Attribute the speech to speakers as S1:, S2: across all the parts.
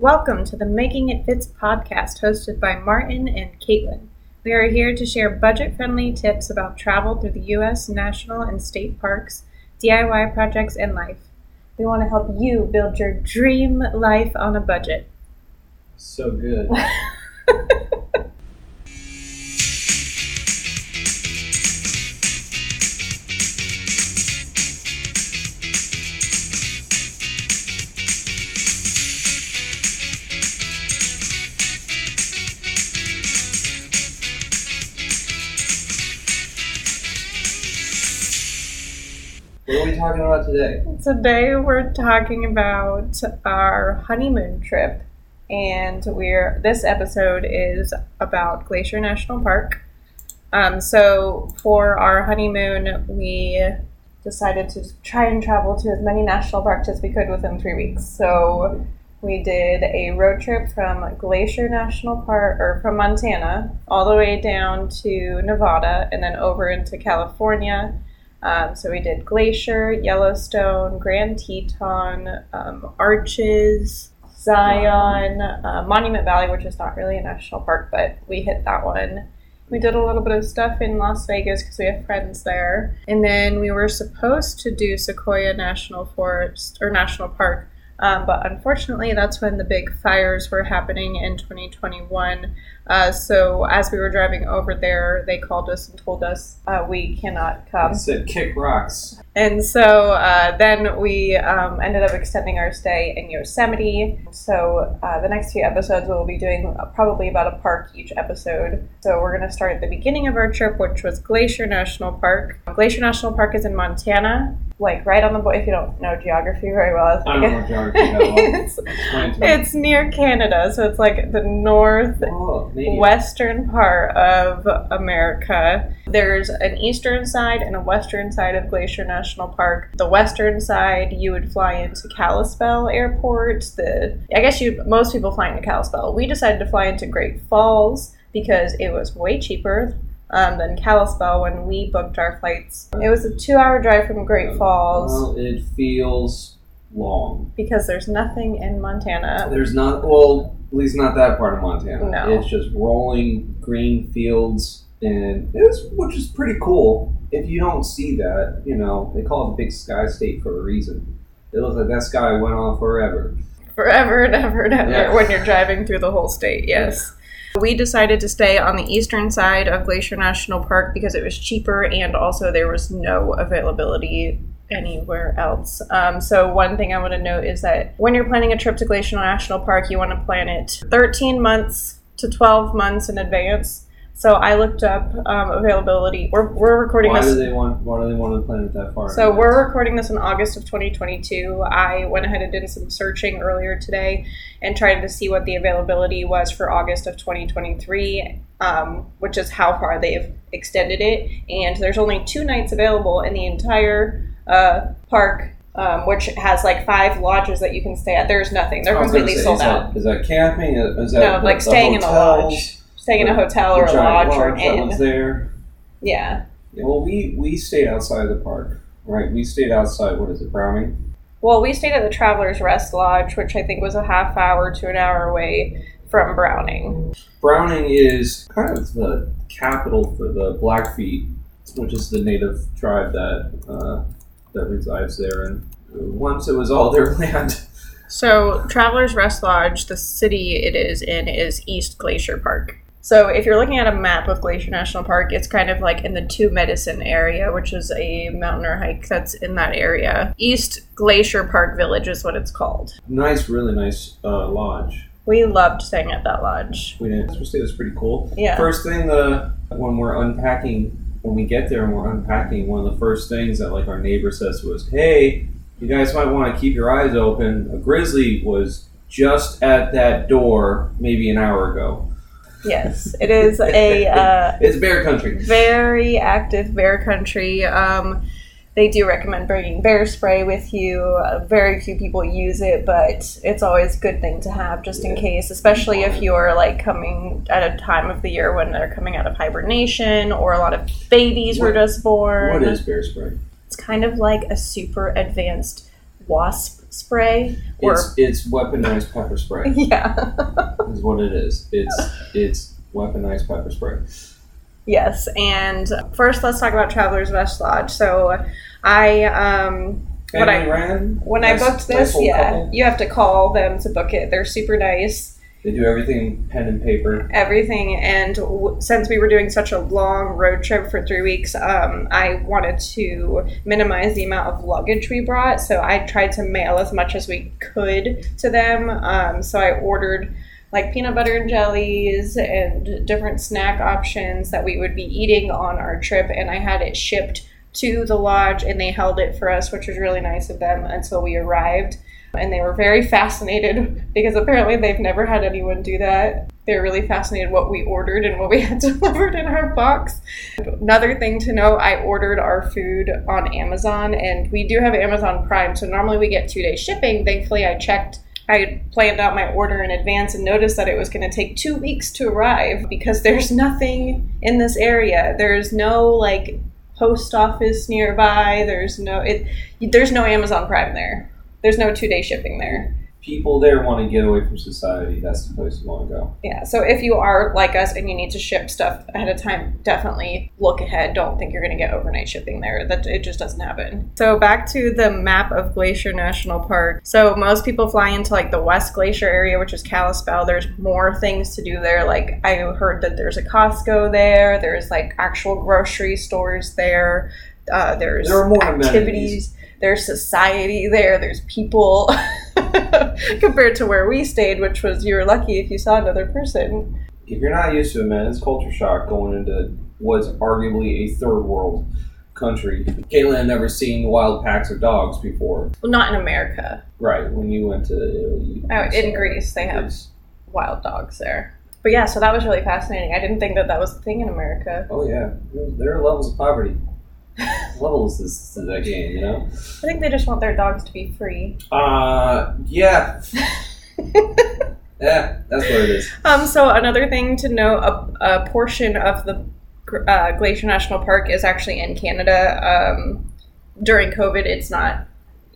S1: Welcome to the Making It Fitz podcast hosted by Martin and Kaitlin. We are here to share budget friendly tips about travel through the U.S. national and state parks, DIY projects, and life. We want to help you build your dream life on a budget.
S2: So good. today?
S1: We're talking about our honeymoon trip, and we're this episode is about Glacier National Park. Um, so for our honeymoon, we decided to try and travel to as many national parks as we could within three weeks. So we did a road trip from Glacier National Park, or from Montana, all the way down to Nevada, and then over into California. Um, so we did Glacier, Yellowstone, Grand Teton, um, Arches, Zion, uh, Monument Valley, which is not really a national park, but we hit that one. We did a little bit of stuff in Las Vegas because we have friends there. And then we were supposed to do Sequoia National Forest or National Park, um, but unfortunately, that's when the big fires were happening in 2021. Uh, so as we were driving over there, they called us and told us uh, we cannot
S2: I
S1: come.
S2: said kick rocks.
S1: And so uh, then we um, ended up extending our stay in Yosemite. So uh, the next few episodes we'll be doing probably about a park each episode. So we're going to start at the beginning of our trip, which was Glacier National Park. Glacier National Park is in Montana, like right on the bo If you don't know geography very well,
S2: I don't know geography that well.
S1: it's,
S2: Explain to me.
S1: it's near Canada, so it's like the north
S2: Oh.
S1: Western part of America. There's an eastern side and a western side of Glacier National Park. The western side, you would fly into Kalispell Airport. The I guess you most people fly into Kalispell. We decided to fly into Great Falls because it was way cheaper. Um, than Kalispell when we booked our flights. It was a two-hour drive from Great Falls
S2: Well, it feels long.
S1: because there's nothing in Montana.
S2: There's not, well, at least not that part of Montana.
S1: No.
S2: It's just rolling green fields, and it's which is pretty cool. If you don't see that, you know, they call it the Big Sky State for a reason. It looks like that sky went on forever.
S1: forever and ever and ever
S2: Yeah.
S1: when you're driving through the whole state. Yes. We decided to stay on the eastern side of Glacier National Park because it was cheaper and also there was no availability anywhere else. Um, so, one thing I want to note is that when you're planning a trip to Glacier National Park, you want to plan it 13 months to 12 months in advance. So, I looked up um, availability. We're, we're recording
S2: Why
S1: this.
S2: do they want? Why do they want to plan it that far?
S1: So we're recording this in August of 2022. I went ahead and did some searching earlier today and tried to see what the availability was for August of 2023, um, which is how far they've extended it. And there's only two nights available in the entire uh, park, um, which has like five lodges that you can stay at. There's nothing. They're
S2: I was gonna
S1: completely
S2: say,
S1: sold
S2: is
S1: out.
S2: That, is that camping? Is that
S1: No,
S2: the-
S1: like
S2: the
S1: staying in a lodge, staying in a hotel or a
S2: giant
S1: lodge or an
S2: lodge that
S1: inn.
S2: there.
S1: Yeah.
S2: Yeah, well, we we stayed outside of the park, right? We stayed outside. What is it, Browning?
S1: Well, we stayed at the Travelers Rest Lodge, which I think was a half hour to an hour away from Browning.
S2: Browning is kind of the capital for the Blackfeet, which is the native tribe that uh, that resides there. And once it was all their land.
S1: So, Travelers Rest Lodge, the city it is in, is East Glacier Park. So, if you're looking at a map of Glacier National Park, it's kind of like in the Two Medicine area, which is a mountain or hike that's in that area. East Glacier Park Village is what it's called.
S2: Nice, really nice uh, lodge.
S1: We loved staying at that lodge.
S2: We stayed. It was pretty cool.
S1: Yeah.
S2: First thing, the when we're unpacking, when we get there and we're unpacking, one of the first things that like our neighbor says was, "Hey, you guys might want to keep your eyes open. A grizzly was just at that door maybe an hour ago.
S1: Yes, it is a uh,
S2: It's bear country.
S1: very active bear country. Um, they do recommend bringing bear spray with you. Uh, very few people use it, but it's always a good thing to have just in case, especially if you're like coming at a time of the year when they're coming out of hibernation or a lot of babies were just born.
S2: What is bear spray?
S1: It's kind of like a super advanced wasp spray or
S2: It's it's weaponized pepper spray.
S1: yeah.
S2: is what it is. It's it's weaponized pepper spray.
S1: Yes, and first let's talk about Travelers Rest Lodge. So I um When I-
S2: ran.
S1: when I booked this, yeah,
S2: couple.
S1: you have to call them to book it. They're super nice.
S2: They do everything pen and paper.
S1: everything. And w- since we were doing such a long road trip for three weeks, um, I wanted to minimize the amount of luggage we brought. So I tried to mail as much as we could to them. Um, so I ordered like peanut butter and jellies and different snack options that we would be eating on our trip. And I had it shipped to the lodge and they held it for us, which was really nice of them until we arrived. And they were very fascinated because apparently they've never had anyone do that. They're really fascinated what we ordered and what we had delivered in our box. Another thing to know, I ordered our food on Amazon and we do have Amazon Prime, so normally we get two day shipping. Thankfully, I checked. I had planned out my order in advance and noticed that it was going to take two weeks to arrive because there's nothing in this area. There's no like post office nearby. There's no it. There's no Amazon Prime there. There's no two day shipping there.
S2: People there want to get away from society. That's the place you want to go.
S1: Yeah, so if you are like us and you need to ship stuff ahead of time, definitely look ahead. Don't think you're going to get overnight shipping there. That it just doesn't happen. So back to the map of Glacier National Park. So most people fly into like the West Glacier area, which is Kalispell. There's more things to do there. Like I heard that there's a Costco there. There's like actual grocery stores there. Uh, there's
S2: There are more
S1: activities. There's society there. There's people. Compared to where we stayed, which was you were lucky if you saw another person.
S2: If you're not used to it, man, it's culture shock going into what's arguably a third world country. Kaitlin had never seen wild packs of dogs before.
S1: Well, not in America.
S2: Right when you went to Italy.
S1: Oh, in Greece they have
S2: it's-
S1: wild dogs there. But yeah, so that was really fascinating. I didn't think that that was a thing in America.
S2: Oh yeah, there are levels of poverty. Levels is to that game, you know.
S1: I think they just want their dogs to be free.
S2: Uh, yeah, yeah, that's what it is.
S1: Um, so another thing to note, a, a portion of the uh, Glacier National Park is actually in Canada. Um, during COVID, it's not,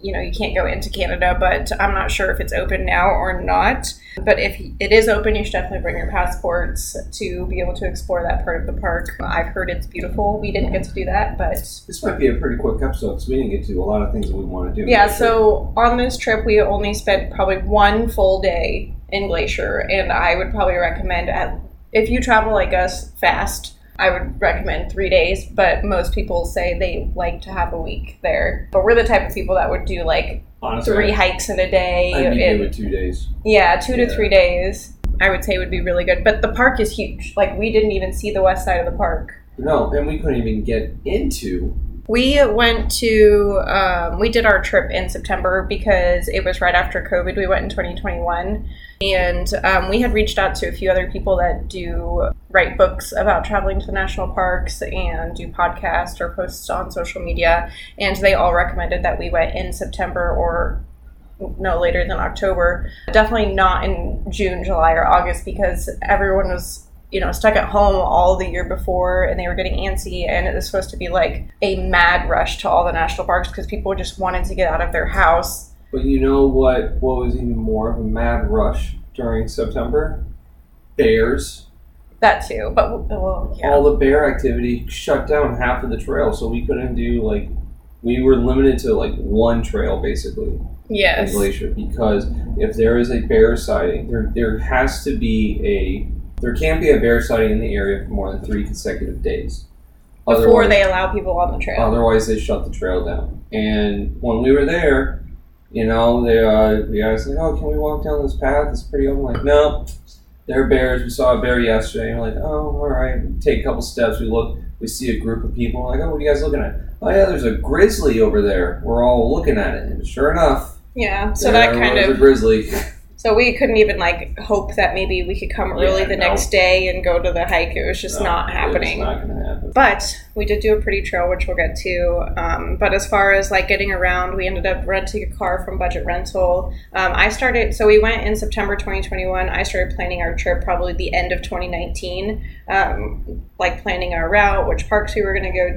S1: you know, you can't go into Canada, but I'm not sure if it's open now or not. But if it is open, you should definitely bring your passports to be able to explore that part of the park. I've heard it's beautiful. We didn't get to do that, but
S2: This might be a pretty quick episode because we didn't get to do a lot of things that we want to do.
S1: Yeah, so on this trip, we only spent probably one full day in Glacier, and I would probably recommend at, if you travel like us fast. I would recommend three days, but most people say they like to have a week there. But we're the type of people that would do like
S2: honestly,
S1: three hikes in a day.
S2: I'd be with two days.
S1: yeah, two to three days. I would say would be really good. But the park is huge. Like we didn't even see the west side of the park.
S2: No, and we couldn't even get into.
S1: We went to, um, we did our trip in September because it was right after COVID. We went in 2021. And um, we had reached out to a few other people that do write books about traveling to the national parks and do podcasts or posts on social media. And they all recommended that we went in September or no later than October. Definitely not in June, July, or August because everyone was, you know, stuck at home all the year before and they were getting antsy. And it was supposed to be like a mad rush to all the national parks because people just wanted to get out of their house.
S2: But you know what? What was even more of a mad rush during September? Bears.
S1: That too. But, well, yeah.
S2: All the bear activity shut down half of the trail, so we couldn't do like. We were limited to like one trail basically
S1: Yes.
S2: Glacier because if there is a bear sighting, there there has to be a there can't be a bear sighting in the area for more than three consecutive days.
S1: Before they allow people on the trail.
S2: Otherwise, they shut the trail down. And when we were there, you know, they uh, the guys like, "Oh, can we walk down this path? It's pretty open." Like, no, there are bears. We saw a bear yesterday. And we're like, "Oh, all right." We take a couple steps. We look. We see a group of people. We're like, "Oh, what are you guys looking at?" Oh, yeah, there's a grizzly over there. We're all looking at it, and sure enough,
S1: yeah. So that kind
S2: was a
S1: of
S2: grizzly.
S1: So we couldn't even like hope that maybe we could come early
S2: Yeah,
S1: the
S2: no.
S1: next day and go to the hike. It was just
S2: No,
S1: not happening.
S2: Not happen.
S1: But we did do a pretty trail, which we'll get to. Um, but as far as like getting around, we ended up renting a car from Budget Rental. Um, I started, so we went in September 2021. I started planning our trip probably the end of 2019, um, like planning our route, which parks we were going to go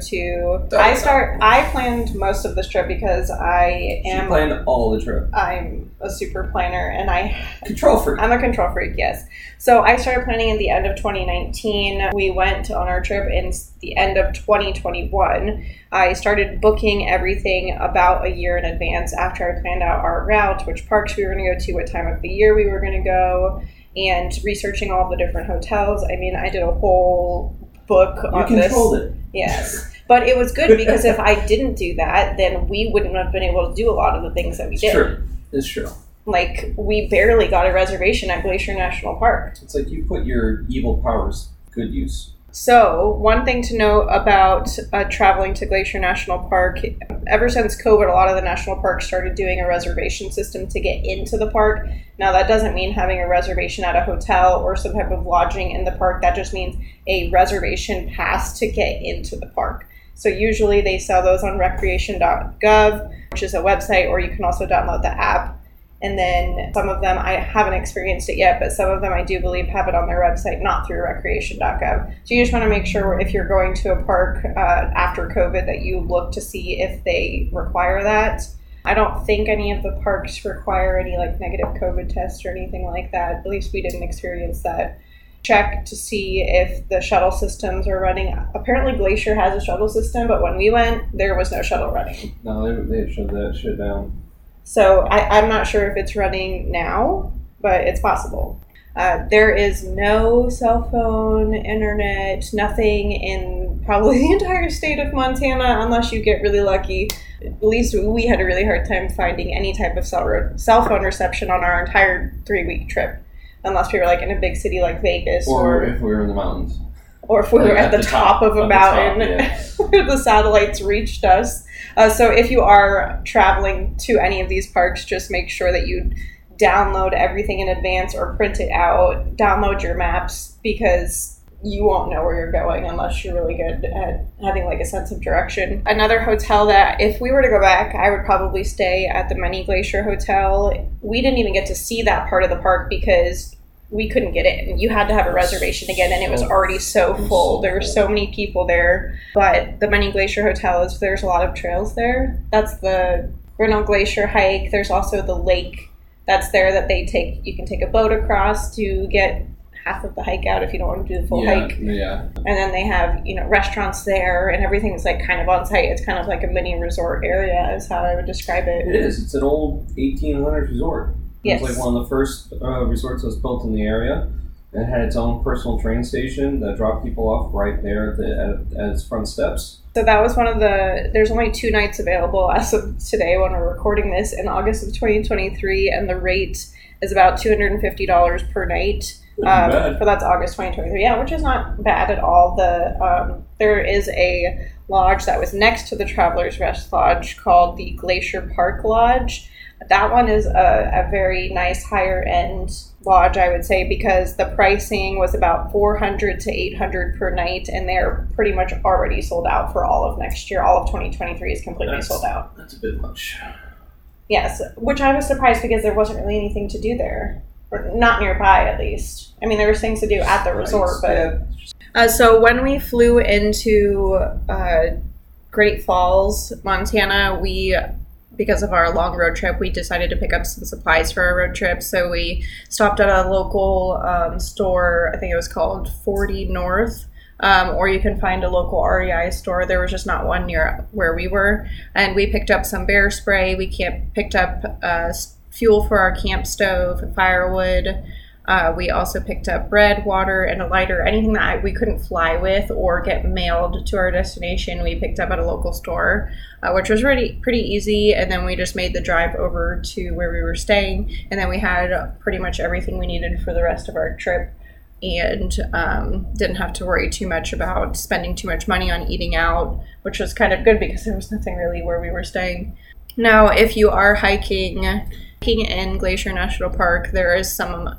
S1: to. I start. I planned most of this trip because I
S2: She
S1: am.
S2: planned all the trip.
S1: I'm a super planner, and I
S2: Control freak.
S1: I'm a control freak, yes. So I started planning in the end of 2019. We went on our trip in the end of 2021. I started booking everything about a year in advance after I planned out our route, which parks we were going to go to, what time of the year we were going to go, and researching all the different hotels. I mean, I did a whole book
S2: You
S1: on this.
S2: controlled it.
S1: Yes. But it was good because if I didn't do that, then we wouldn't have been able to do a lot of the things that we
S2: It's
S1: did.
S2: true. It's true.
S1: Like, we barely got a reservation at Glacier National Park.
S2: It's like you put your evil powers good use.
S1: So, one thing to note about uh, traveling to Glacier National Park, ever since COVID, a lot of the national parks started doing a reservation system to get into the park. Now, that doesn't mean having a reservation at a hotel or some type of lodging in the park. That just means a reservation pass to get into the park. So, usually they sell those on recreation.gov, which is a website, or you can also download the app. And then some of them, I haven't experienced it yet, but some of them I do believe have it on their website, not through recreation.gov. So you just want to make sure if you're going to a park uh, after COVID that you look to see if they require that. I don't think any of the parks require any like negative COVID tests or anything like that. At least we didn't experience that. Check to see if the shuttle systems are running. Apparently, Glacier has a shuttle system, but when we went, there was no shuttle running.
S2: No, they, they shut that shit down.
S1: So I, I'm not sure if it's running now, but it's possible. Uh, there is no cell phone, internet, nothing in probably the entire state of Montana unless you get really lucky. At least we had a really hard time finding any type of cell, cell phone reception on our entire three week trip. Unless we were like in a big city like Vegas
S2: Or
S1: or,
S2: if we were in the mountains.
S1: or if we were at, the, top, of a
S2: at the top,
S1: mountain
S2: yeah.
S1: where the satellites reached us. Uh, so if you are traveling to any of these parks, just make sure that you download everything in advance or print it out. Download your maps because you won't know where you're going unless you're really good at having like a sense of direction. Another hotel that if we were to go back, I would probably stay at the Many Glacier Hotel. We didn't even get to see that part of the park because we couldn't get in. You had to have a reservation again, and it was already so full. There were so many people there. But the Many Glacier Hotel is there's a lot of trails there. That's the Grinnell Glacier hike. There's also the lake that's there that they take. You can take a boat across to get half of the hike out if you don't want to do the full
S2: yeah,
S1: hike.
S2: yeah.
S1: And then they have you know restaurants there, and everything's like kind of on site. It's kind of like a mini resort area, is how I would describe it.
S2: It is. It's an old 1800s resort.
S1: Yes.
S2: It was like one of the first uh, resorts that was built in the area. It had its own personal train station that dropped people off right there at, the, at, at its front steps.
S1: So that was one of the. There's only two nights available as of today when we're recording this in August of 2023, and the rate is about $250 per night. Um, for that's August 2023. Yeah, which is not bad at all. The um, there is a lodge that was next to the Travelers Rest Lodge called the Glacier Park Lodge. That one is a, a very nice higher end lodge, I would say, because the pricing was about 400 to 800 per night, and they're pretty much already sold out for all of next year. All of 2023 is completely
S2: That's-
S1: sold out.
S2: That's a bit much.
S1: Yes, which I was surprised because there wasn't really anything to do there, or not nearby at least. I mean, there was things to do at the resort, but uh, so when we flew into uh, Great Falls, Montana, we because of our long road trip, we decided to pick up some supplies for our road trip. So we stopped at a local um, store. I think it was called Forty North. Um, or you can find a local REI store. There was just not one near where we were, and we picked up some bear spray. We camp- picked up uh, fuel for our camp stove, firewood. Uh, we also picked up bread, water, and a lighter. Anything that we couldn't fly with or get mailed to our destination, we picked up at a local store, uh, which was really pretty easy. And then we just made the drive over to where we were staying, and then we had pretty much everything we needed for the rest of our trip. And um, didn't have to worry too much about spending too much money on eating out, which was kind of good because there was nothing really where we were staying. Now, if you are hiking Hiking in Glacier National Park, there is some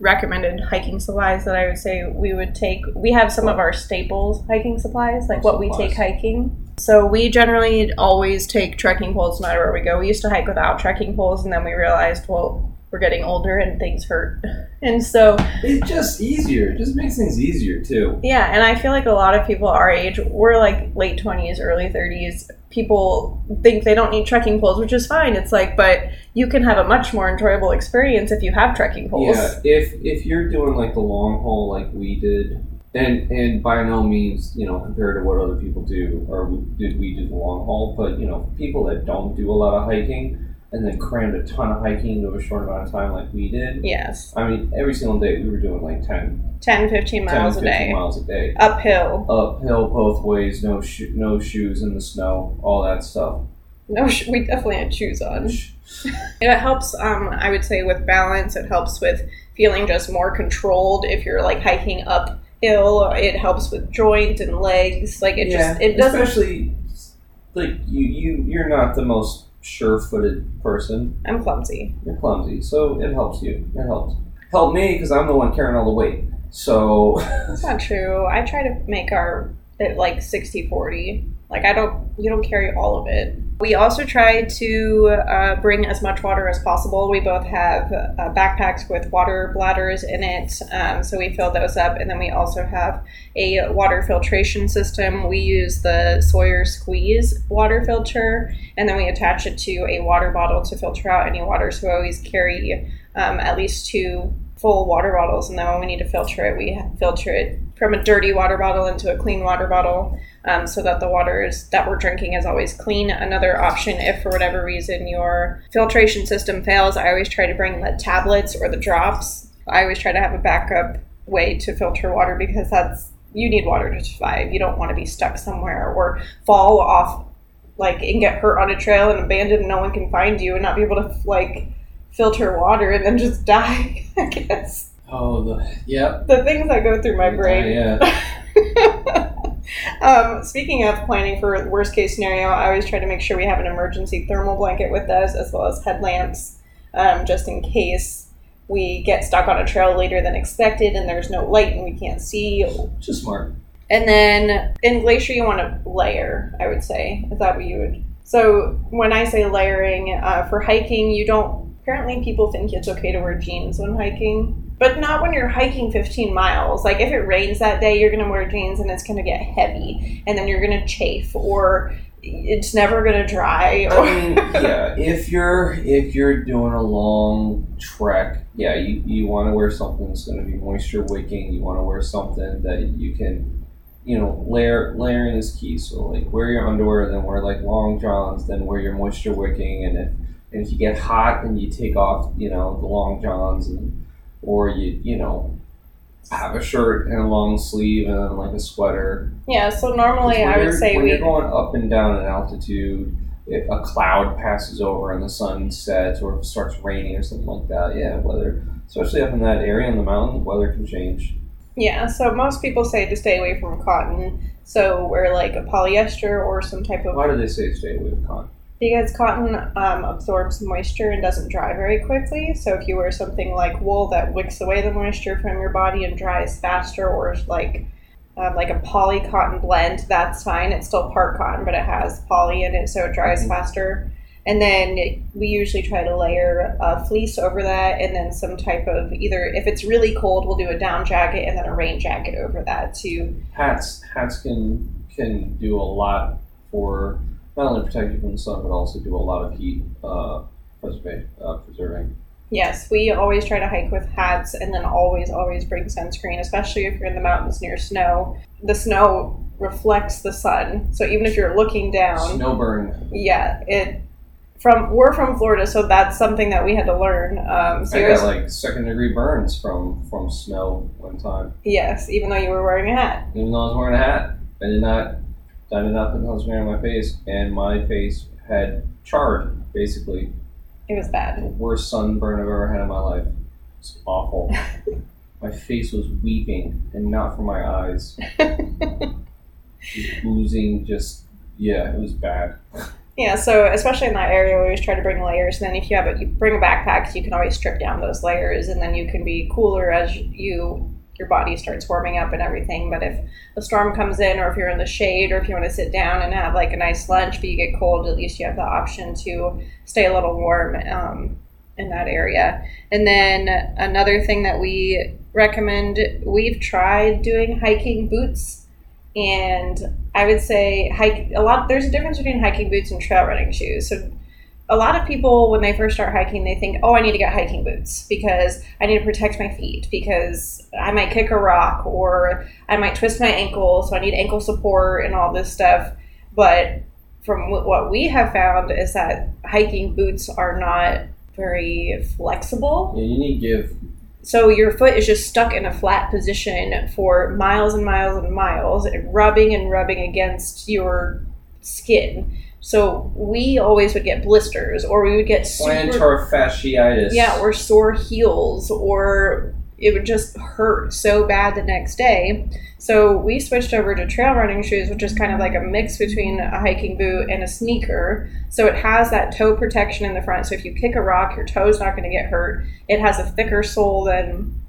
S1: recommended hiking supplies that I would say we would take. We have some of our staples hiking supplies, like what we take hiking. So we generally always take trekking poles no matter where we go. We used to hike without trekking poles, and then we realized, well, we're getting older and things hurt, and so
S2: It's just easier. It just makes things easier too.
S1: yeah. And I feel like a lot of people our age, we're like late twenties, early thirties. People think they don't need trekking poles, which is fine. It's like, but you can have a much more enjoyable experience if you have trekking poles.
S2: Yeah, if if you're doing like the long haul like we did, and and by no means you know compared to what other people do or we, did we do the long haul, but you know people that don't do a lot of hiking and then crammed a ton of hiking into a short amount of time like we did.
S1: Yes.
S2: I mean, every single day we were doing like 10,
S1: 10, 15
S2: 10
S1: miles a
S2: 15
S1: day.
S2: miles a day.
S1: Uphill.
S2: Uphill both ways, no sho- no shoes in the snow, all that stuff.
S1: No, sh- we definitely had shoes on. It helps, um, I would say, with balance. It helps with feeling just more controlled if you're like hiking uphill. It helps with joint and legs. Like it just, it doesn't.
S2: especially like you you you're not the most sure-footed person.
S1: I'm clumsy.
S2: You're clumsy, so it helps you. It helps. Help me because I'm the one carrying all the weight. So
S1: That's not true. I try to make our it like 60 40. Like I don't, you don't carry all of it. We also try to uh, bring as much water as possible. We both have uh, backpacks with water bladders in it, um, so we fill those up. And then we also have a water filtration system. We use the Sawyer Squeeze water filter, and then we attach it to a water bottle to filter out any water. So we always carry um, at least two full water bottles, and then when we need to filter it, we filter it from a dirty water bottle into a clean water bottle, um, so that the water is, that we're drinking is always clean. Another option, if for whatever reason your filtration system fails, I always try to bring the tablets or the drops. I always try to have a backup way to filter water because that's you need water to survive. You don't want to be stuck somewhere or fall off like and get hurt on a trail and abandoned and no one can find you and not be able to like filter water and then just die. I guess
S2: oh the yep
S1: the things that go through my brain.
S2: yeah
S1: um, speaking of planning for worst case scenario, I always try to make sure we have an emergency thermal blanket with us as well as headlamps, um, just in case we get stuck on a trail later than expected and there's no light and we can't see.
S2: just smart.
S1: And then in Glacier, you want to layer, I would say. Is that what you would? So when I say layering, uh, for hiking, you don't. Apparently, people think it's okay to wear jeans when hiking, but not when you're hiking 15 miles. Like if it rains that day, you're going to wear jeans and it's going to get heavy, and then you're going to chafe, or it's never going to dry. Or
S2: I mean, yeah, if you're if you're doing a long trek, yeah, you, you want to wear something that's going to be moisture wicking. You want to wear something that you can, you know, layer layering is key. So like wear your underwear, then wear like long johns, then wear your moisture wicking, and if and if you get hot, and you take off, you know, the long johns, and or you you know have a shirt and a long sleeve and then like a sweater.
S1: yeah, so normally I would say
S2: when
S1: we.
S2: you're going up and down in altitude, if a cloud passes over and the sun sets, or if it starts raining or something like that, yeah, weather, especially up in that area in the mountains, weather can change.
S1: Yeah, so most people say to stay away from cotton. So wear like a polyester or some type of
S2: Why do they say stay away from cotton?
S1: Because cotton um, absorbs moisture and doesn't dry very quickly. So if you wear something like wool that wicks away the moisture from your body and dries faster, or like um, like a poly cotton blend, that's fine. It's still part cotton, but it has poly in it, so it dries
S2: Mhm.
S1: faster. And then we usually try to layer a fleece over that, and then some type of either if it's really cold, we'll do a down jacket and then a rain jacket over that too.
S2: Hats, hats can can do a lot for not only protect you from the sun, but also do a lot of heat uh, preservation, uh, preserving.
S1: Yes, we always try to hike with hats and then always, always bring sunscreen, especially if you're in the mountains near snow. The snow reflects the sun. So even if you're looking down,
S2: Snow burn.
S1: yeah, it from we're from Florida, so that's something that we had to learn. Um, so
S2: I got like second degree burns from from snow one time.
S1: yes, even though you were wearing a hat.
S2: Even though I was wearing a hat, I did not, I did not put on my face, and my face had charred. Basically,
S1: It was bad.
S2: the worst sunburn I've ever had in my life. It's awful. my face was weeping, and not from my eyes. Just oozing, just yeah, it was bad.
S1: Yeah, so especially in that area, we always try to bring layers. And then if you have a, you bring a backpack, you can always strip down those layers, and then you can be cooler as you your body starts warming up and everything. But if a storm comes in, or if you're in the shade, or if you want to sit down and have like a nice lunch, but you get cold, at least you have the option to stay a little warm um, in that area. And then another thing that we recommend, we've tried doing hiking boots and I would say hike a lot. There's a difference between hiking boots and trail running shoes. So a lot of people when they first start hiking they think oh i need to get hiking boots because i need to protect my feet because i might kick a rock or i might twist my ankle so i need ankle support and all this stuff but from what we have found is that hiking boots are not very flexible
S2: Yeah, you need give.
S1: so your foot is just stuck in a flat position for miles and miles and miles, and rubbing and rubbing against your skin. So we always would get blisters, or we would get super,
S2: Plantar fasciitis.
S1: yeah, or sore heels, or it would just hurt so bad the next day. So we switched over to trail running shoes, which is kind of like a mix between a hiking boot and a sneaker. So it has that toe protection in the front. So if you kick a rock, your toe's not going to get hurt. It has a thicker sole than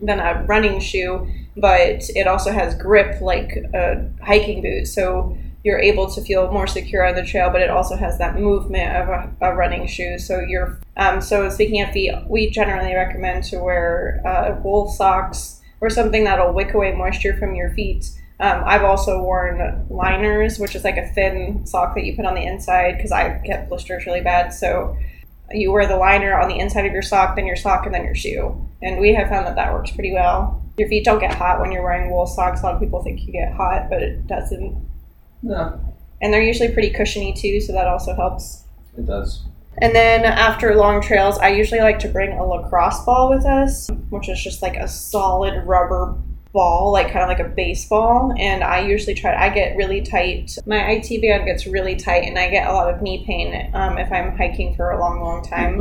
S1: than a running shoe, but it also has grip like a hiking boot. So you're able to feel more secure on the trail, but it also has that movement of a, a running shoe. So you're um, so speaking of feet, we generally recommend to wear uh, wool socks or something that'll wick away moisture from your feet. Um, I've also worn liners, which is like a thin sock that you put on the inside because I get blisters really bad. So you wear the liner on the inside of your sock, then your sock, and then your shoe. And we have found that that works pretty well. Your feet don't get hot when you're wearing wool socks. A lot of people think you get hot, but it doesn't.
S2: No,
S1: And they're usually pretty cushiony too, so that also helps.
S2: it does.
S1: And then after long trails, I usually like to bring a lacrosse ball with us, which is just like a solid rubber ball, like kind of like a baseball. And I usually try, I get really tight. My IT band gets really tight, and I get a lot of knee pain um, if I'm hiking for a long, long time.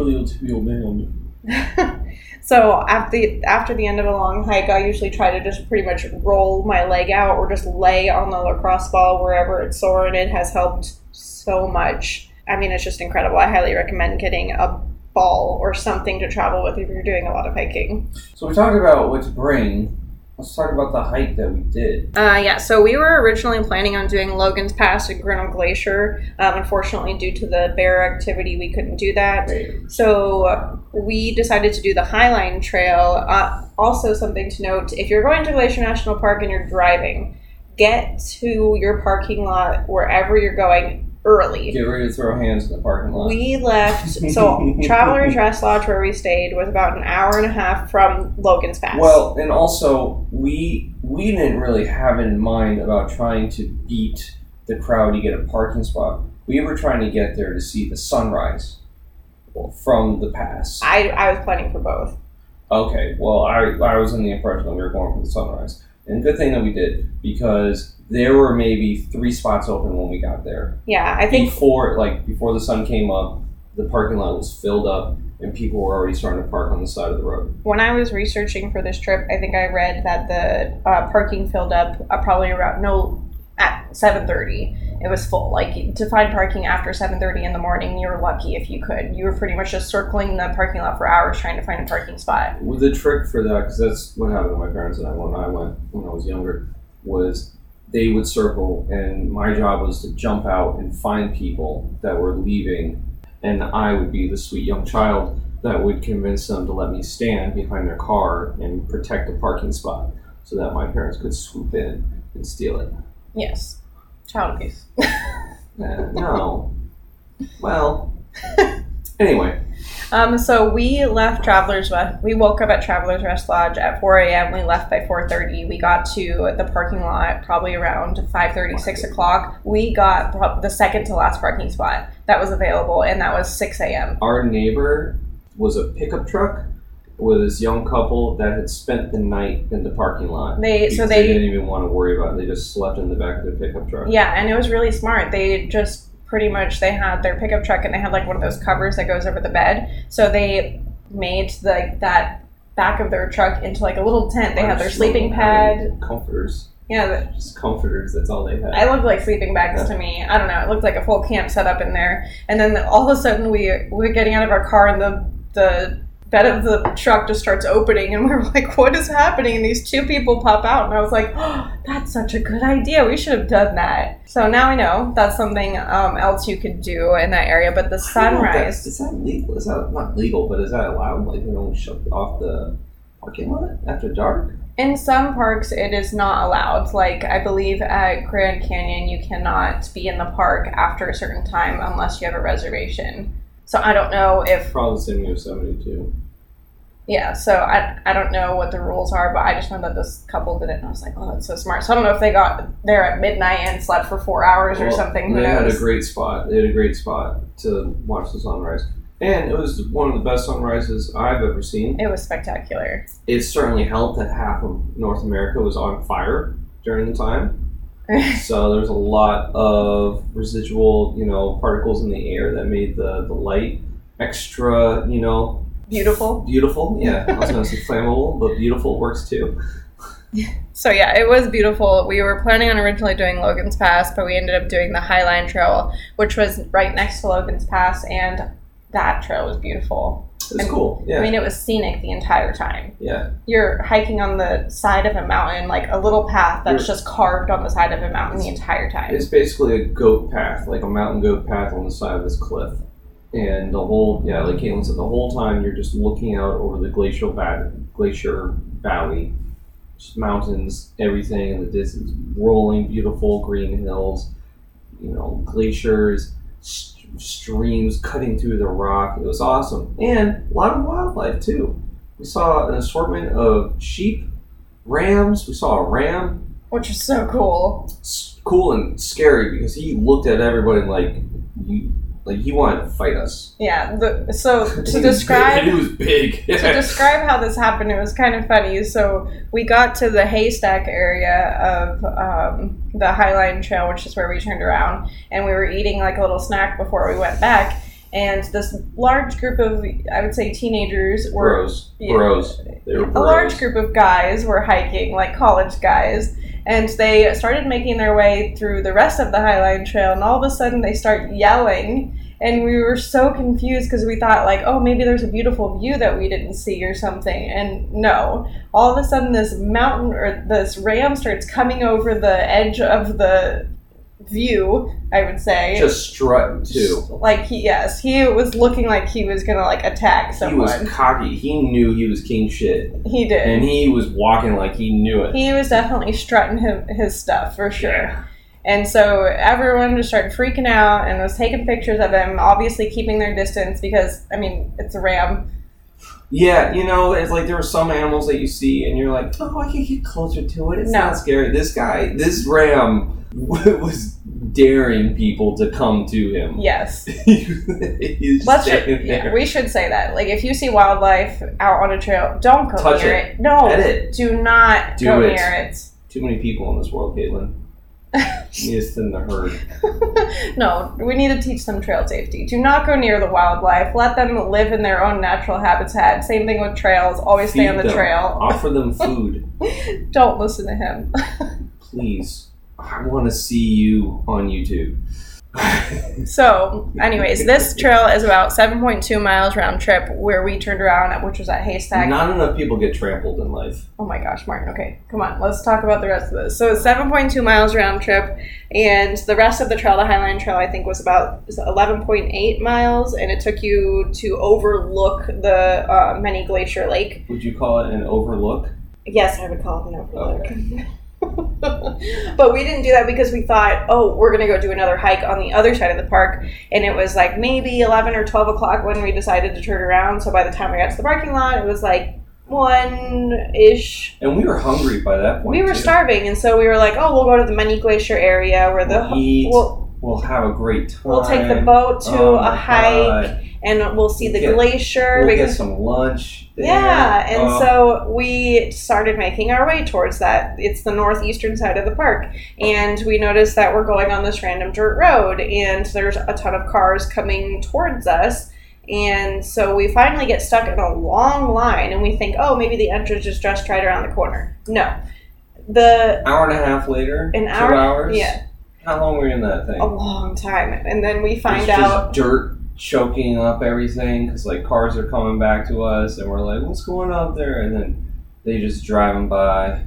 S1: So after the, after the end of a long hike, I usually try to just pretty much roll my leg out or just lay on the lacrosse ball wherever it's sore, and it has helped so much. I mean, it's just incredible. I highly recommend getting a ball or something to travel with if you're doing a lot of hiking.
S2: So we talked about what to bring. Let's talk about the hike that we did.
S1: Uh, yeah, so we were originally planning on doing Logan's Pass and Grinnell Glacier. Um, unfortunately, due to the bear activity, we couldn't do that. So uh, we decided to do the Highline Trail. Uh, also, something to note if you're going to Glacier National Park and you're driving, get to your parking lot wherever you're going early.
S2: Get ready to throw hands in the parking lot.
S1: We left, so Traveler's Rest Lodge, where we stayed, was about an hour and a half from Logan's Pass.
S2: Well, and also we we didn't really have in mind about trying to beat the crowd to get a parking spot. We were trying to get there to see the sunrise from the pass.
S1: I, I was planning for both.
S2: Okay, well, I, I was in the impression that we were going for the sunrise. And good thing that we did because there were maybe three spots open when we got there.
S1: Yeah, I think
S2: before like before the sun came up, the parking lot was filled up and people were already starting to park on the side of the road.
S1: when I was researching for this trip, I think I read that the uh, parking filled up uh, probably around no at seven thirty. It was full. Like to find parking after seven thirty in the morning, you were lucky if you could. You were pretty much just circling the parking lot for hours trying to find a parking spot.
S2: Well, the trick for that, because that's what happened to my parents and I when I went when I was younger, was they would circle, and my job was to jump out and find people that were leaving, and I would be the sweet young child that would convince them to let me stand behind their car and protect the parking spot so that my parents could swoop in and steal it.
S1: Yes, child abuse.
S2: Uh, no. Well, anyway,
S1: Um, so we left Travelers Rest. We woke up at Travelers Rest Lodge at 4 a.m. We left by 4:30. We got to the parking lot probably around 5:30, 6 o'clock. We got the second to last parking spot that was available, and that was 6 a.m.
S2: our neighbor was a pickup truck with this young couple that had spent the night in the parking lot.
S1: They so
S2: because
S1: they
S2: didn't even want to worry about it. They just slept in the back of their pickup truck.
S1: yeah, and it was really smart. They just pretty much they had their pickup truck and they had like one of those covers that goes over the bed. So they made like that back of their truck into like a little tent. They had their sleeping pad.
S2: Comforters.
S1: Yeah, the-
S2: Just comforters. That's all they had.
S1: I looked like sleeping bags to me. I don't know. It looked like a full camp set up in there. And then all of a sudden, we we're getting out of our car, and the the bed of the truck just starts opening, and we're like, "What is happening?" And these two people pop out, and I was like, oh, "That's such a good idea. We should have done that." So now I know that's something um, else you could do in that area. But the
S2: I don't know if
S1: sunrise.
S2: Is that legal? Is that not legal? But is that allowed? Like they don't shut off the parking lot after dark?
S1: In some parks, it is not allowed. Like, I believe at Grand Canyon, you cannot be in the park after a certain time unless you have a reservation. So I don't know if,
S2: Probably the same Yosemite too.
S1: yeah, so I, I don't know what the rules are, but I just know that this couple did it, and I was like, oh, that's so smart. So I don't know if they got there at midnight and slept for four hours or something. Who
S2: They had a great spot. They had a great spot to watch the sunrise, and it was one of the best sunrises I've ever seen.
S1: it was spectacular.
S2: It certainly helped that half of North America was on fire during the time. so there's a lot of residual, you know, particles in the air that made the, the light extra, you know,
S1: Beautiful.
S2: beautiful. Yeah, I was gonna say flammable, but beautiful works too.
S1: So yeah, it was beautiful. We were planning on originally doing Logan's Pass, but we ended up doing the Highline Trail, which was right next to Logan's Pass, and that trail was beautiful.
S2: It's
S1: And-
S2: cool. Yeah,
S1: I mean, it was scenic the entire time.
S2: yeah.
S1: You're hiking on the side of a mountain, like a little path that's
S2: You're-
S1: just carved on the side of a mountain the entire time.
S2: It's basically a goat path, like a mountain goat path on the side of this cliff. And the whole, yeah, like Kaitlin said, the whole time you're just looking out over the glacial va- glacier valley, mountains, everything in the distance, rolling, beautiful green hills, you know, glaciers, streams cutting through the rock. It was awesome, and a lot of wildlife too. We saw an assortment of sheep, rams. We saw a ram
S1: Which is so cool.
S2: s- cool and scary because he looked at everybody like you like he wanted to fight us.
S1: Yeah. The, so to describe
S2: he was big.
S1: to describe how this happened, it was kind of funny. So we got to the haystack area of um, the Highline Trail, which is where we turned around, and we were eating like a little snack before we went back. And this large group of, I would say, teenagers were
S2: bros,
S1: Yeah.
S2: bros.
S1: A large group of guys were hiking, like college guys, and they started making their way through the rest of the Highline Trail, and all of a sudden they start yelling. And we were so confused because we thought, like, oh, maybe there's a beautiful view that we didn't see or something. And no, all of a sudden, this mountain or this ram starts coming over the edge of the view, I would say.
S2: Just strutting too.
S1: Like, he, yes, he was looking like he was gonna, like, attack someone.
S2: He was cocky. He knew he was king shit,
S1: he did.
S2: and he was walking like he knew it.
S1: he was definitely strutting his, his stuff for sure.
S2: Yeah.
S1: And so everyone just started freaking out and was taking pictures of him, obviously keeping their distance because, I mean, it's a ram.
S2: Yeah, you know, it's like there are some animals that you see, and you're like, oh, I can get closer to it. It's
S1: No.
S2: not scary. This guy, this ram, was daring people to come to him.
S1: Yes. Let's
S2: standing
S1: yeah, we should say that. Like, if you see wildlife out on a trail, don't go
S2: Touch
S1: near
S2: it.
S1: it. No,
S2: Pet it.
S1: do not
S2: Do
S1: go
S2: it.
S1: near it.
S2: Too many people in this world, Kaitlin. You need to thin the herd.
S1: no, we need to teach them trail safety. Do not go near the wildlife. Let them live in their own natural habitat. Same thing with trails. Always stay on the
S2: them.
S1: trail.
S2: Offer them food,
S1: Don't listen to him.
S2: please. I want to see you on YouTube.
S1: So, anyways, this trail is about 7.2 miles round trip where we turned around, at, which was at Haystack.
S2: Not enough people get trampled in life.
S1: oh my gosh, Martin. Okay, come on. Let's talk about the rest of this. So, it's 7.2 miles round trip, and the rest of the trail, the Highline Trail, I think was about 11.8 miles, and it took you to overlook the uh, Many Glacier Lake.
S2: Would you call it an overlook?
S1: Yes, I would call it an overlook. but we didn't do that because we thought, oh, we're going to go do another hike on the other side of the park. And it was like maybe 11 or 12 o'clock when we decided to turn around. So by the time we got to the parking lot, it was like 1 ish.
S2: And we were hungry by that point.
S1: We were
S2: too.
S1: starving. And so we were like, oh, we'll go to the Many Glacier area where the.
S2: We'll eat.
S1: We'll,
S2: We'll have a great time.
S1: we'll take the boat to
S2: Oh
S1: a hike
S2: God.
S1: And we'll see the
S2: get-
S1: glacier.
S2: We'll
S1: because
S2: get some lunch. There.
S1: Yeah, and
S2: Oh,
S1: so we started making our way towards that. It's the northeastern side of the park. And we noticed that we're going on this random dirt road, and there's a ton of cars coming towards us. And so we finally get stuck in a long line, and we think, oh, maybe the entrance is just right around the corner. No. the
S2: Hour and a half later,
S1: an
S2: two
S1: hour,
S2: hours.
S1: yeah,
S2: How long were you in that thing?
S1: a long time, and then we find
S2: It's just
S1: out.
S2: dirt choking up everything because like cars are coming back to us, and we're like, "What's going on there?" And then they just driving by.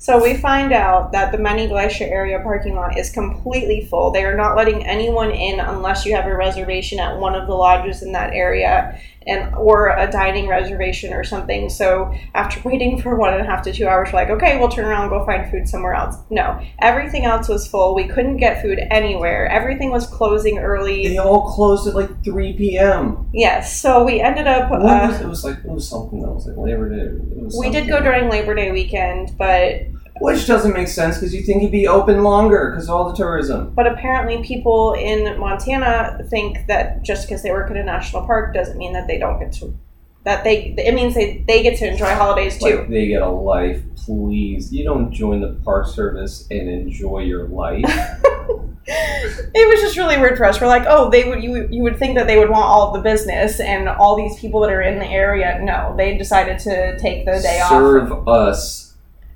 S1: So we find out that the Many Glacier area parking lot is completely full. They are not letting anyone in unless you have a reservation at one of the lodges in that area and or a dining reservation or something. So after waiting for one and a half to two hours, we're like, okay, we'll turn around and go find food somewhere else. No. Everything else was full. We couldn't get food anywhere. Everything was closing early.
S2: They all closed at like 3 p.m.
S1: Yes. So we ended up uh,
S2: was, it was like it was something that was like Labor Day. It was
S1: we did go during Labor Day weekend, but
S2: which doesn't make sense because you think it'd be open longer because of all the tourism.
S1: But apparently, people in Montana think that just because they work in a national park doesn't mean that they don't get to. That they it means they, they get to enjoy holidays too.
S2: Like they get a life, please. You don't join the park service and enjoy your life.
S1: it was just really weird for us. We're like, oh, they would you would- you would think that they would want all the business and all these people that are in the area. No, they decided to take the day off
S2: Serve us.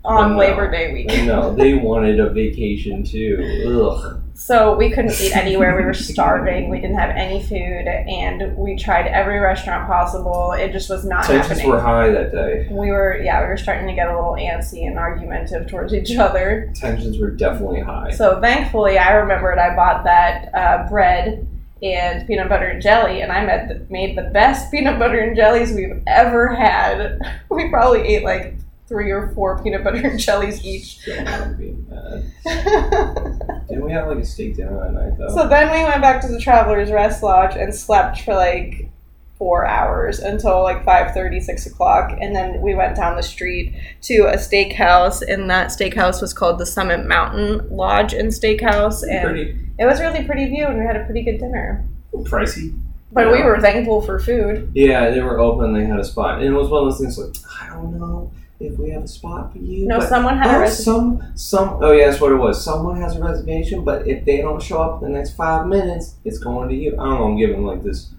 S1: On
S2: No.
S1: Labor Day weekend.
S2: No, they wanted a vacation too. Ugh.
S1: So we couldn't eat anywhere. We were starving. We didn't have any food, and we tried every restaurant possible. It just was not
S2: Tensions
S1: happening.
S2: were high that day.
S1: we were yeah we were starting to get a little antsy and argumentative towards each other
S2: Tensions were definitely high.
S1: so thankfully i remembered i bought that uh, bread and peanut butter and jelly and i made the, made the best peanut butter and jellies we've ever had we probably ate like three or four peanut butter and jellies each
S2: Still not being mad. Didn't we have like a steak dinner that night though?
S1: so then we went back to the travelers rest lodge and slept for like four hours until like 5.30 6 o'clock and then we went down the street to a steakhouse and that steakhouse was called the summit mountain lodge and steakhouse and
S2: Pretty
S1: it was really pretty view and we had a pretty good dinner
S2: pricey.
S1: but we were thankful for food
S2: Yeah, they were open. They had a spot, and it was one of those things like I don't know if we have a spot for you.
S1: no
S2: but
S1: someone had a
S2: Oh,
S1: reservation
S2: some some. Oh yeah, that's what it was. Someone has a reservation, but if they don't show up in the next five minutes, it's going to you. I don't know. I'm giving like this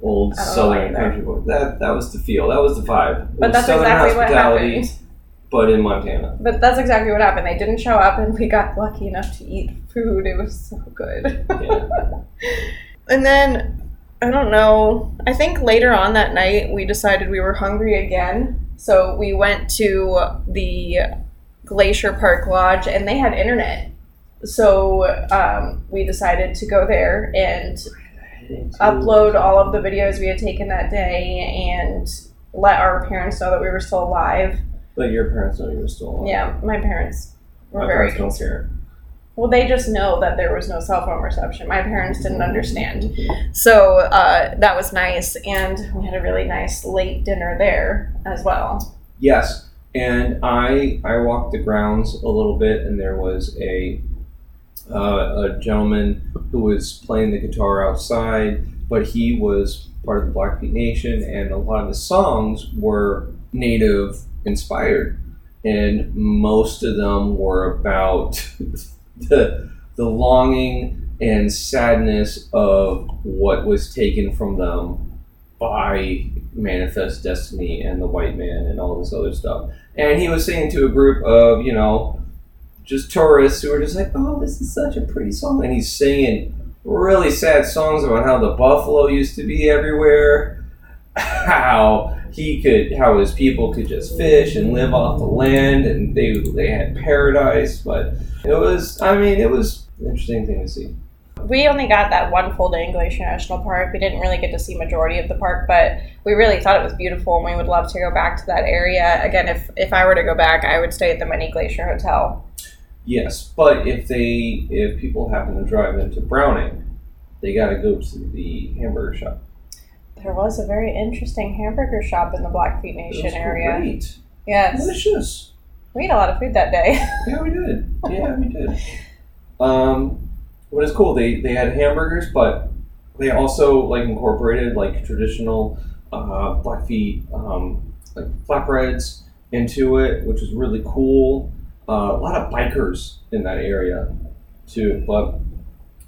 S2: old
S1: I don't know
S2: southern country boy. That that was the feel. That was the vibe. It
S1: but that's
S2: southern
S1: exactly what happened
S2: But in Montana.
S1: but that's exactly what happened they didn't show up and we got lucky enough to eat food it was so good
S2: Yeah.
S1: And then I don't know. I think later on that night we decided we were hungry again. So we went to the Glacier Park Lodge and they had internet. So um, we decided to go there and upload all of the videos we had taken that day and let our parents know that we were still alive.
S2: But your parents know you were still alive.
S1: Yeah, my parents were
S2: My
S1: very
S2: parents don't
S1: concerned. Well, they just know that there was no cell phone reception. My parents didn't understand. So uh, that was nice, and we had a really nice late dinner there as well.
S2: Yes, and I I walked the grounds a little bit, and there was a uh, a gentleman who was playing the guitar outside, but he was part of the Blackfeet Nation, and a lot of his songs were Native inspired, and most of them were about the the longing and sadness of what was taken from them by manifest destiny and the white man and all this other stuff. And he was saying to a group of, you know, just tourists who were just like, oh, this is such a pretty song. And he's singing really sad songs about how the buffalo used to be everywhere, how he could, how his people could just fish and live off the land and they, they had paradise. But it was, I mean, it was an interesting thing to see.
S1: We only got that one full day in Glacier National Park. We didn't really get to see majority of the park, but we really thought it was beautiful, and we would love to go back to that area again. If if I were to go back, I would stay at the Many Glacier Hotel.
S2: Yes, but if they if people happen to drive into Browning, they got to go to the hamburger shop.
S1: There was a very interesting hamburger shop in the Blackfeet
S2: It
S1: Nation
S2: was
S1: area.
S2: great,
S1: Yes,
S2: delicious.
S1: we ate a lot of food that day.
S2: Yeah, we did. Yeah, we did. Um, what is cool? They they had hamburgers, but they also like incorporated like traditional uh, Blackfeet um, like flatbreads into it, which is really cool. Uh, a lot of bikers in that area too, but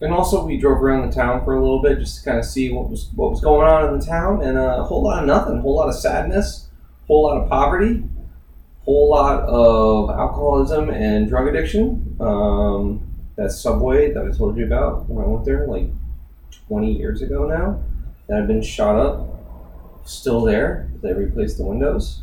S2: and also we drove around the town for a little bit just to kind of see what was what was going on in the town, and uh, a whole lot of nothing, a whole lot of sadness, a whole lot of poverty, a whole lot of alcoholism and drug addiction. Um, that subway that I told you about when I went there, like 20 years ago now, that had been shot up, still there. They replaced the windows.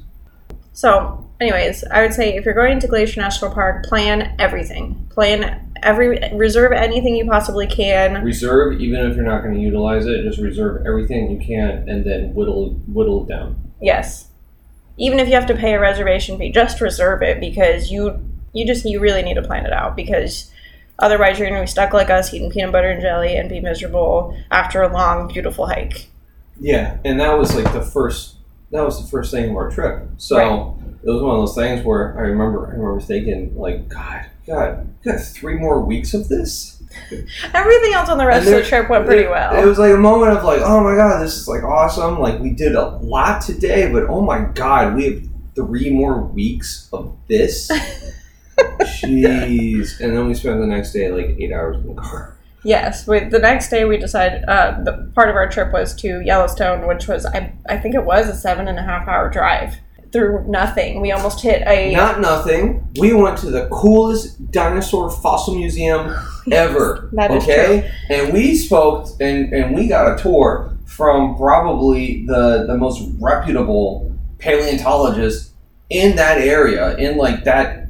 S1: So, anyways, I would say if you're going to Glacier National Park, plan everything. Plan every reserve anything you possibly can.
S2: Reserve, even if you're not going to utilize it, just reserve everything you can, and then whittle whittle it down.
S1: Yes. Even if you have to pay a reservation fee, just reserve it because you you just you really need to plan it out because otherwise you're going to be stuck like us eating peanut butter and jelly and be miserable after a long beautiful hike.
S2: Yeah, and that was like the first. That was the first thing of our trip. So
S1: Right.
S2: it was one of those things where I remember. I remember thinking, like, God, God, we got three more weeks of this.
S1: Everything else on the rest
S2: And
S1: of the trip went pretty
S2: it-
S1: well.
S2: It was like a moment of like, oh my God, this is like awesome. Like we did a lot today, but oh my God, we have three more weeks of this. Jeez, and then we spent the next day like eight hours in the car.
S1: Yes, we, the next day we decided uh, the part of our trip was to Yellowstone, which was I, I think it was a seven and a half hour drive through nothing. We almost hit a
S2: Not nothing. We went to the coolest dinosaur fossil museum ever.
S1: That is
S2: okay, and we spoke and and we got a tour from probably the the most reputable paleontologist in that area, in like that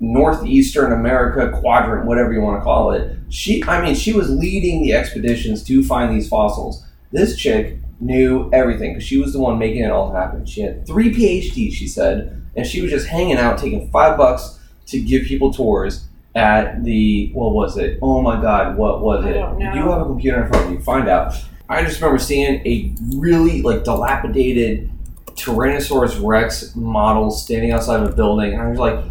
S2: northeastern America quadrant, whatever you want to call it. She, I mean, she was leading the expeditions to find these fossils. This chick knew everything because she was the one making it all happen. She had three PhDs, she said, and she was just hanging out, taking five bucks to give people tours at the what was it? Oh my God, what was it?
S1: know.
S2: You have a computer in front of you, find out. I just remember seeing a really like dilapidated Tyrannosaurus Rex model standing outside of a building, and I was like,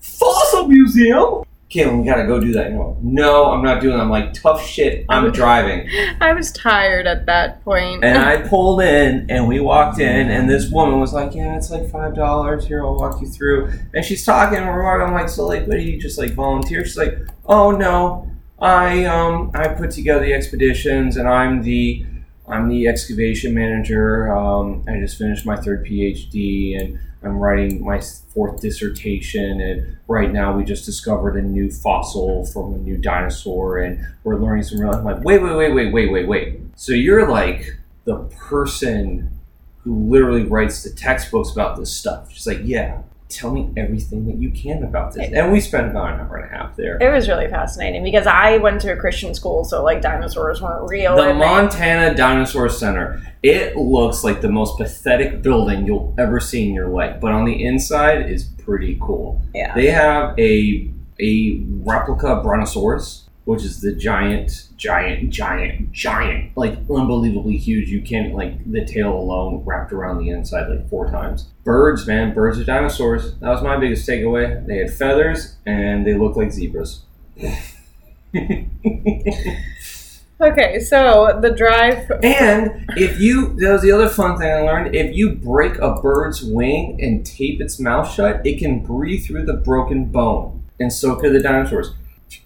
S2: "Fossil museum." Kaitlin, we gotta go do that. No, no, I'm not doing that. I'm like, tough shit. I'm driving.
S1: I was tired at that point.
S2: And I pulled in, and we walked in, and this woman was like, "Yeah, it's like five dollars. Here, I'll walk you through." And she's talking, and we're. I'm like, "So, like, what do you just like volunteer?" She's like, "Oh no, I um I put together the expeditions, and I'm the I'm the excavation manager. Um, I just finished my third PhD, and I'm writing my fourth dissertation. And right now, we just discovered a new fossil from a new dinosaur, and we're learning some real." I'm like, "Wait, wait, wait, wait, wait, wait, wait." So you're like the person who literally writes the textbooks about this stuff. She's like, yeah, tell me everything that you can about this. And we spent about an hour and a half there.
S1: it was really fascinating because I went to a Christian school, so like dinosaurs weren't real.
S2: The
S1: and they-
S2: Montana Dinosaur Center. It looks like the most pathetic building you'll ever see in your life, but on the inside is pretty cool.
S1: yeah.
S2: They have a a replica Brontosaurus, which is the giant, giant, giant, giant, like unbelievably huge. You can't like the tail alone wrapped around the inside like four times. Birds, man, birds are dinosaurs. That was my biggest takeaway. They had feathers and they look like zebras.
S1: Okay, so the drive.
S2: And if you, that was the other fun thing I learned. If you break a bird's wing and tape its mouth shut, it can breathe through the broken bone, and so could the dinosaurs.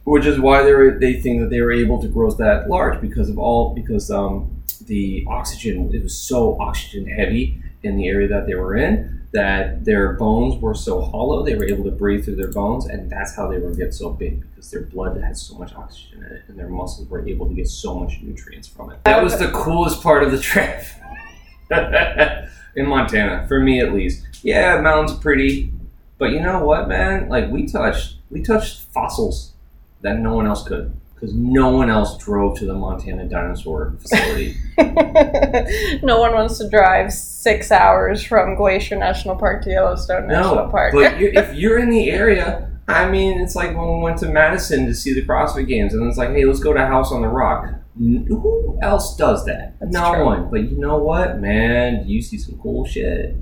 S2: Which is why they they think that they were able to grow that large because of all because um, the oxygen it was so oxygen heavy in the area that they were in that their bones were so hollow they were able to breathe through their bones and that's how they were get so big because their blood had so much oxygen in it and their muscles were able to get so much nutrients from it. That was the coolest part of the trip. In montana for me at least. Yeah mountains pretty but you know what man? Like we touched we touched fossils that no one else could because no one else drove to the montana dinosaur facility
S1: no one wants to drive six hours from Glacier National Park to Yellowstone National
S2: No,
S1: Park.
S2: but you, if you're in the area, I mean, it's like when we went to Madison to see the CrossFit Games, and it's like, hey, let's go to House on the Rock. Who else does that?
S1: That's
S2: no
S1: true.
S2: one. But you know what, man? You see some cool shit.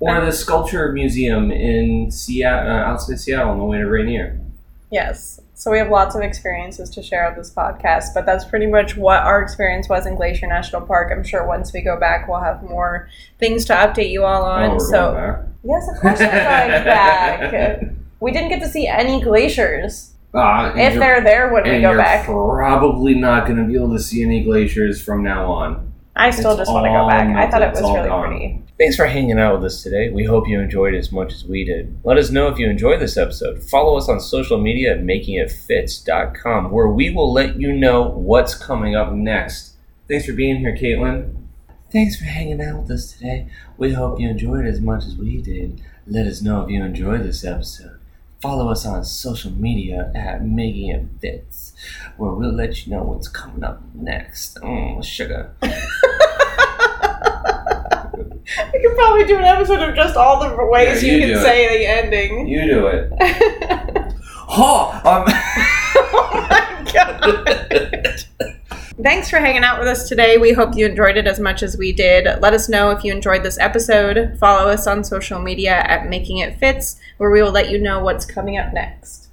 S2: or the Sculpture Museum in Seattle, uh, outside Seattle, on the way to Rainier.
S1: Yes. So we have lots of experiences to share on this podcast, but that's pretty much what our experience was in Glacier National Park. I'm sure once we go back, we'll have more things to update you all on.
S2: oh,
S1: so yes, of course we're going back. We didn't get to see any glaciers.
S2: Ah, and
S1: If they're there when we go back,
S2: probably not going to be able to see any glaciers from now on.
S1: I still
S2: it's
S1: just want to go back. I thought it was really
S2: gone.
S1: pretty.
S2: Thanks for hanging out with us today. We hope you enjoyed as much as we did. Let us know if you enjoyed this episode. Follow us on social media at makingitfitz.com, where we will let you know what's coming up next.
S3: Thanks for being here, Kaitlin.
S2: Thanks for hanging out with us today. We hope you enjoyed as much as we did. Let us know if you enjoyed this episode. Follow us on social media at Making It Fitz, where we'll let you know what's coming up next. Mm, sugar.
S1: We could probably do an episode of just all the ways
S3: Yeah,
S1: you,
S3: you
S1: can say the ending.
S3: You do it.
S2: Oh, um,
S1: oh my god. Thanks for hanging out with us today. We hope you enjoyed it as much as we did. Let us know if you enjoyed this episode. Follow us on social media at Making It Fitz, where we will let you know what's coming up next.